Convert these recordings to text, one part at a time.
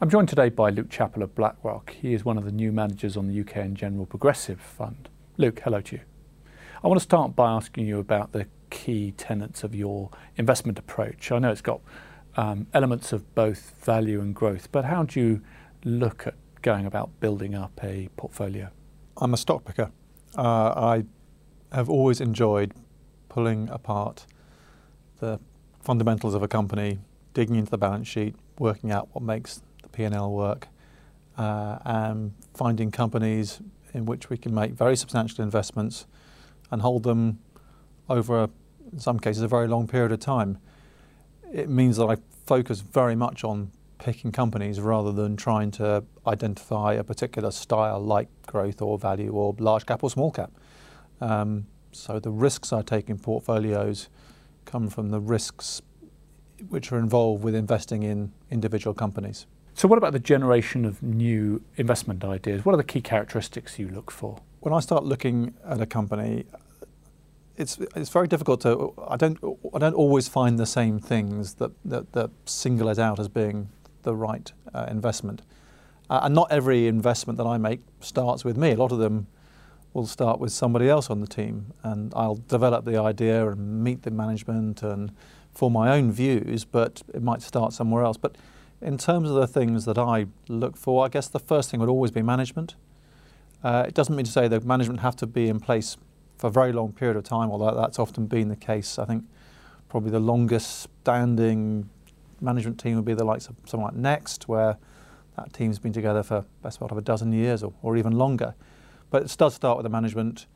I'm joined today by Luke Chappell of BlackRock. He is one of the new managers on the UK and General Progressive Fund. Luke, hello to you. I want to start by asking you about the key tenets of your investment approach. I know it's got um, elements of both value and growth, but how do you look at going about building up a portfolio? I'm a stock picker. Uh, I have always enjoyed pulling apart the fundamentals of a company, digging into the balance sheet, working out what makes P&L work, uh, and finding companies in which we can make very substantial investments and hold them over, a, in some cases, a very long period of time. It means that I focus very much on picking companies rather than trying to identify a particular style like growth or value or large cap or small cap. Um, so the risks I take in portfolios come from the risks which are involved with investing in individual companies. So, what about the generation of new investment ideas? What are the key characteristics you look for? When I start looking at a company, it's it's very difficult to. I don't I don't always find the same things that that, that single it out as being the right uh, investment. Uh, and not every investment that I make starts with me. A lot of them will start with somebody else on the team, and I'll develop the idea and meet the management and form my own views. But it might start somewhere else. But in terms of the things that I look for, I guess the first thing would always be management. Uh, it doesn't mean to say that management have to be in place for a very long period of time, although that's often been the case. I think probably the longest standing management team would be the likes of someone like Next, where that team's been together for best part of a dozen years or, or even longer. But it does start with the management,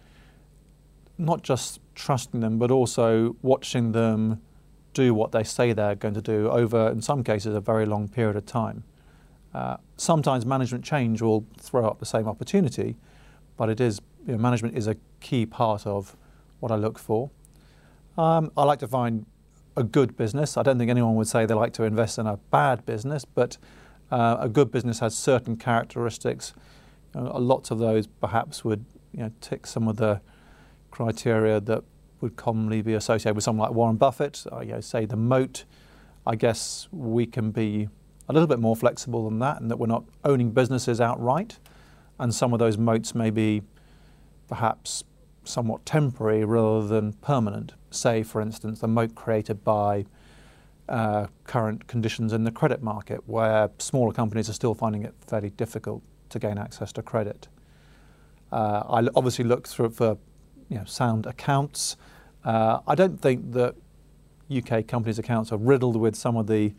not just trusting them, but also watching them do what they say they're going to do over, in some cases, a very long period of time. Uh, sometimes management change will throw up the same opportunity, but it is you know, management is a key part of what I look for. Um, I like to find a good business. I don't think anyone would say they like to invest in a bad business, but uh, a good business has certain characteristics. You know, lots of those perhaps would you know, tick some of the criteria that would commonly be associated with someone like Warren Buffett. Uh, you know, say the moat. I guess we can be a little bit more flexible than that, and that we're not owning businesses outright, and some of those moats may be perhaps somewhat temporary rather than permanent. Say, for instance, the moat created by uh, current conditions in the credit market, where smaller companies are still finding it fairly difficult to gain access to credit. Uh, I obviously look through for you know, sound accounts. Uh, I don't think that UK companies' accounts are riddled with some of the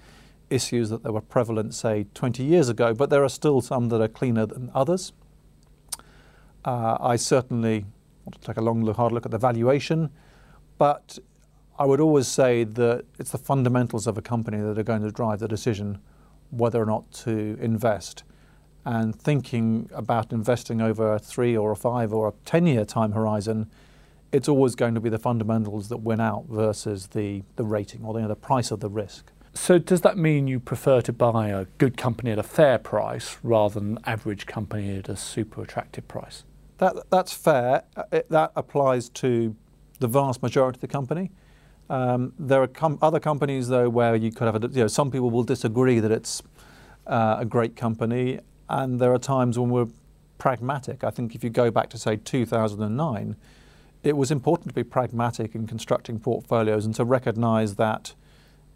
issues that were prevalent, say, 20 years ago, but there are still some that are cleaner than others. Uh, I certainly want to take a long, hard look at the valuation, but I would always say that it's the fundamentals of a company that are going to drive the decision whether or not to invest. And thinking about investing over a three or a five or a 10 year time horizon it's always going to be the fundamentals that win out versus the, the rating or the, you know, the price of the risk. So does that mean you prefer to buy a good company at a fair price rather than an average company at a super attractive price? That, that's fair. Uh, it, that applies to the vast majority of the company. Um, there are com- other companies though where you could have a, you know some people will disagree that it's uh, a great company, and there are times when we're pragmatic. I think if you go back to say 2009 it was important to be pragmatic in constructing portfolios and to recognize that,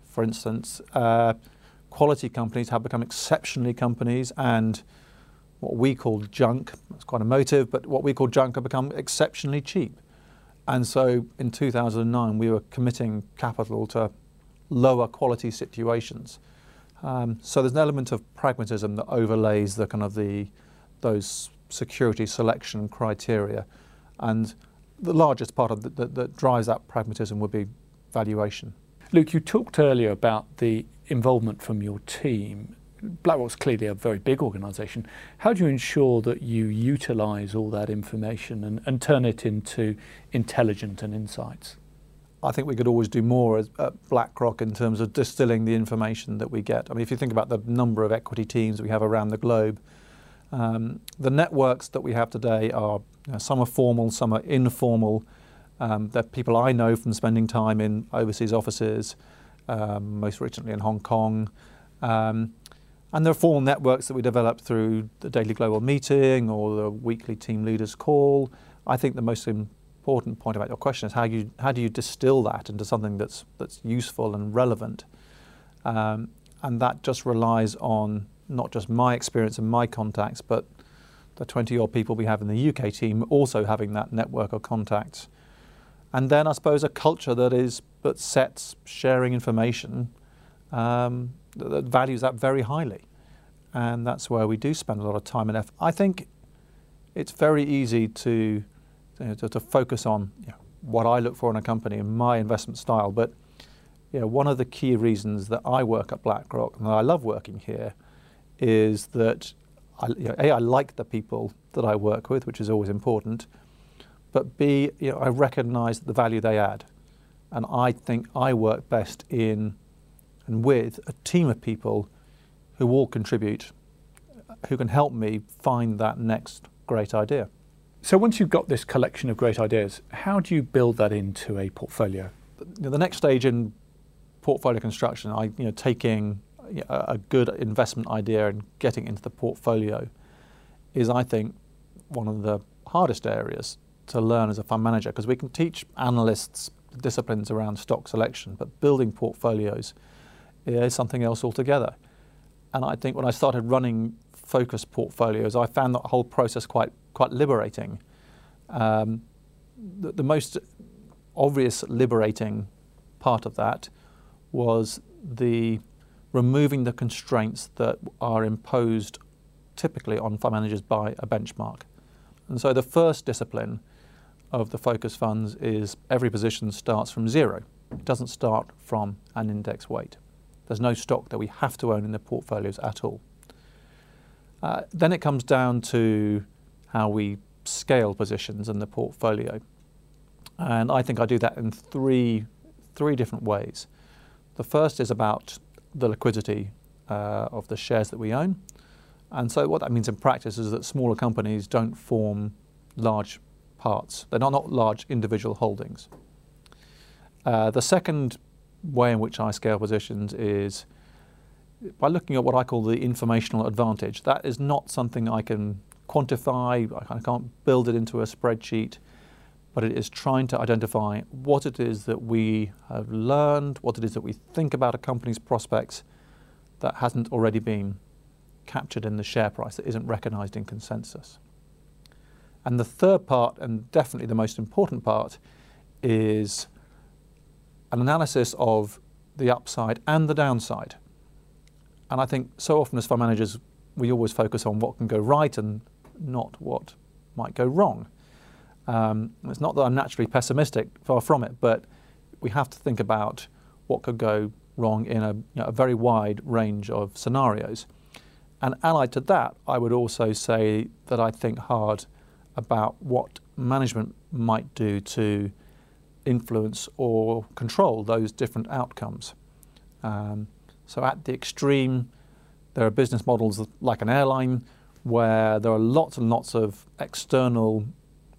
for instance, uh, quality companies have become exceptionally companies and what we call junk, it's quite emotive, but what we call junk have become exceptionally cheap. And so in 2009, we were committing capital to lower quality situations. Um, so there's an element of pragmatism that overlays the kind of the those security selection criteria. And the largest part of the, that, that drives that pragmatism would be valuation. Luke, you talked earlier about the involvement from your team. BlackRock's clearly a very big organisation. How do you ensure that you utilise all that information and, and turn it into intelligent and insights? I think we could always do more at BlackRock in terms of distilling the information that we get. I mean, if you think about the number of equity teams we have around the globe, um, the networks that we have today are you know, some are formal, some are informal. Um, they're people I know from spending time in overseas offices, um, most recently in Hong Kong. Um, And there are formal networks that we develop through the daily global meeting or the weekly team leaders call. I think the most important point about your question is how you how do you distill that into something that's that's useful and relevant, um, and that just relies on not just my experience and my contacts, but the 20 odd people we have in the UK team also having that network of contacts. And then I suppose a culture that is that sets sharing information um, that, that, values that very highly. And that's where we do spend a lot of time and effort. I think it's very easy to, you know, to, to, focus on you know, what I look for in a company and my investment style. But you know, one of the key reasons that I work at BlackRock and that I love working here is that I, you know, A, I like the people that I work with, which is always important, but B, you know, I recognize the value they add. And I think I work best in and with a team of people who all contribute, who can help me find that next great idea. So once you've got this collection of great ideas, how do you build that into a portfolio? The next stage in portfolio construction, I you know taking a good investment idea and getting into the portfolio is, I think, one of the hardest areas to learn as a fund manager because we can teach analysts disciplines around stock selection, but building portfolios is something else altogether. And I think when I started running focused portfolios, I found that whole process quite quite liberating. Um, the, the most obvious liberating part of that was the removing the constraints that are imposed typically on fund managers by a benchmark. And so the first discipline of the focus funds is every position starts from zero. It doesn't start from an index weight. There's no stock that we have to own in the portfolios at all. Uh, then it comes down to how we scale positions in the portfolio. And I think I do that in three, three different ways. The first is about the liquidity uh, of the shares that we own. And so what that means in practice is that smaller companies don't form large parts. They're not, not large individual holdings. Uh, the second way in which I scale positions is by looking at what I call the informational advantage. That is not something I can quantify, I can't build it into a spreadsheet, but it is trying to identify what it is that we have learned, what it is that we think about a company's prospects that hasn't already been captured in the share price, that isn't recognized in consensus. And the third part, and definitely the most important part, is an analysis of the upside and the downside. And I think so often as fund managers, we always focus on what can go right and not what might go wrong. Um, it's not that I'm naturally pessimistic, far from it, but we have to think about what could go wrong in a, you know, a very wide range of scenarios. And allied to that, I would also say that I think hard about what management might do to influence or control those different outcomes. Um, so at the extreme, there are business models like an airline where there are lots and lots of external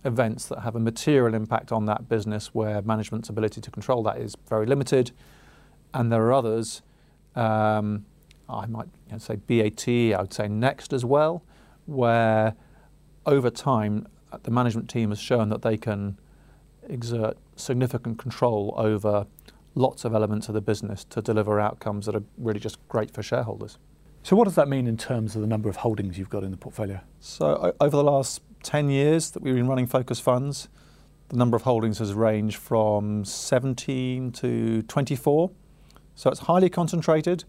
events that have a material impact on that business where management's ability to control that is very limited. And there are others, um, I might you know, say BAT, I would say Next as well, where over time the management team has shown that they can exert significant control over lots of elements of the business to deliver outcomes that are really just great for shareholders. So, what does that mean in terms of the number of holdings you've got in the portfolio? So, over the last 10 years that we've been running focus funds, the number of holdings has ranged from 17 to 24. So, it's highly concentrated,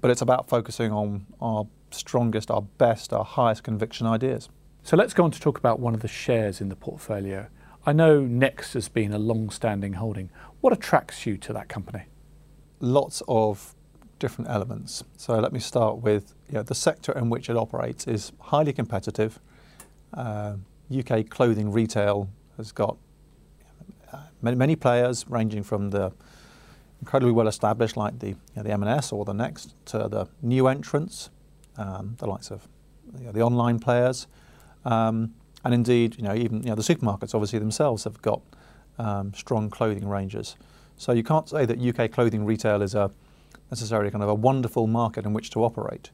but it's about focusing on our strongest, our best, our highest conviction ideas. So, let's go on to talk about one of the shares in the portfolio. I know Next has been a long standing holding. What attracts you to that company? Lots of different elements. So let me start with you know, the sector in which it operates is highly competitive. Uh, UK clothing retail has got uh, many, many, players ranging from the incredibly well established like the, you know, the M&S or the Next to the new entrants, um, the likes of you know, the online players. Um, and indeed, you know, even you know, the supermarkets obviously themselves have got um, strong clothing ranges. So you can't say that UK clothing retail is a necessarily kind of a wonderful market in which to operate.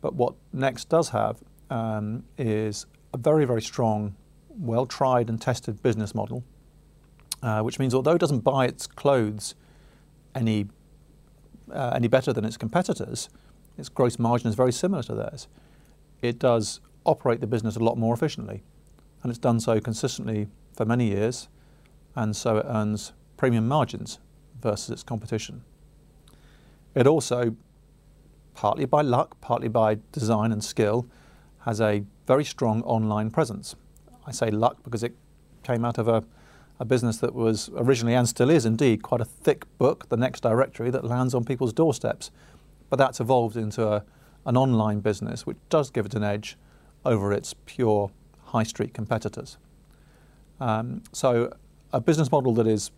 But what Next does have um, is a very, very strong, well tried and tested business model, uh, which means although it doesn't buy its clothes any, uh, any better than its competitors, its gross margin is very similar to theirs. It does operate the business a lot more efficiently, and it's done so consistently for many years, and so it earns premium margins versus its competition. It also, partly by luck, partly by design and skill, has a very strong online presence. I say luck because it came out of a, a business that was originally and still is indeed quite a thick book, the next directory, that lands on people's doorsteps. But that's evolved into a, an online business which does give it an edge over its pure high street competitors. Um, so, a business model that is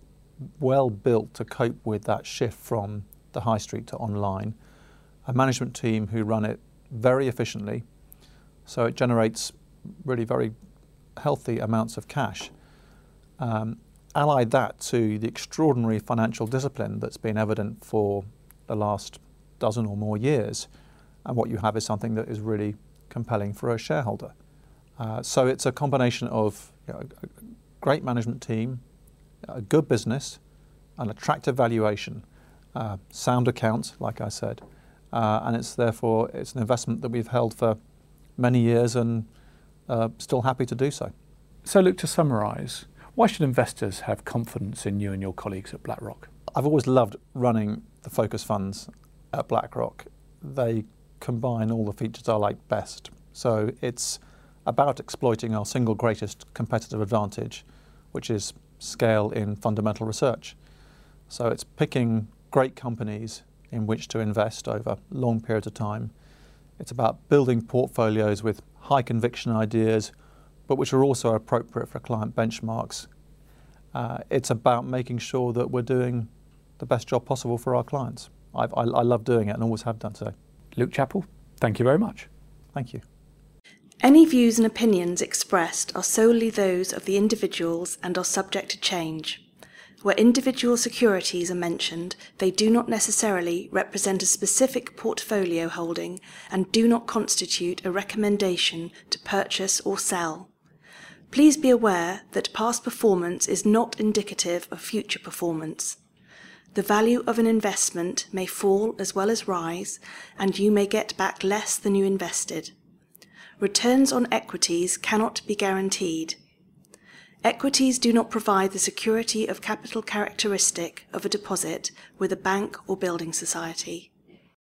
well built to cope with that shift from the high street to online, a management team who run it very efficiently, so it generates really very healthy amounts of cash. Um, allied that to the extraordinary financial discipline that's been evident for the last dozen or more years, and what you have is something that is really compelling for a shareholder. Uh, so it's a combination of you know, a great management team, a good business, an attractive valuation, uh, sound accounts, like I said, uh, and it's therefore it's an investment that we've held for many years and uh, still happy to do so. So, Luke to summarise, why should investors have confidence in you and your colleagues at BlackRock? I've always loved running the focus funds at BlackRock. They combine all the features I like best. So it's about exploiting our single greatest competitive advantage, which is scale in fundamental research. So it's picking great companies in which to invest over long periods of time. It's about building portfolios with high conviction ideas, but which are also appropriate for client benchmarks. Uh, it's about making sure that we're doing the best job possible for our clients. I, I, I love doing it and always have done so. Luke Chappell, thank you very much. Thank you. Any views and opinions expressed are solely those of the individuals and are subject to change. Where individual securities are mentioned, they do not necessarily represent a specific portfolio holding and do not constitute a recommendation to purchase or sell. Please be aware that past performance is not indicative of future performance. The value of an investment may fall as well as rise, and you may get back less than you invested. Returns on equities cannot be guaranteed. Equities do not provide the security of capital characteristic of a deposit with a bank or building society.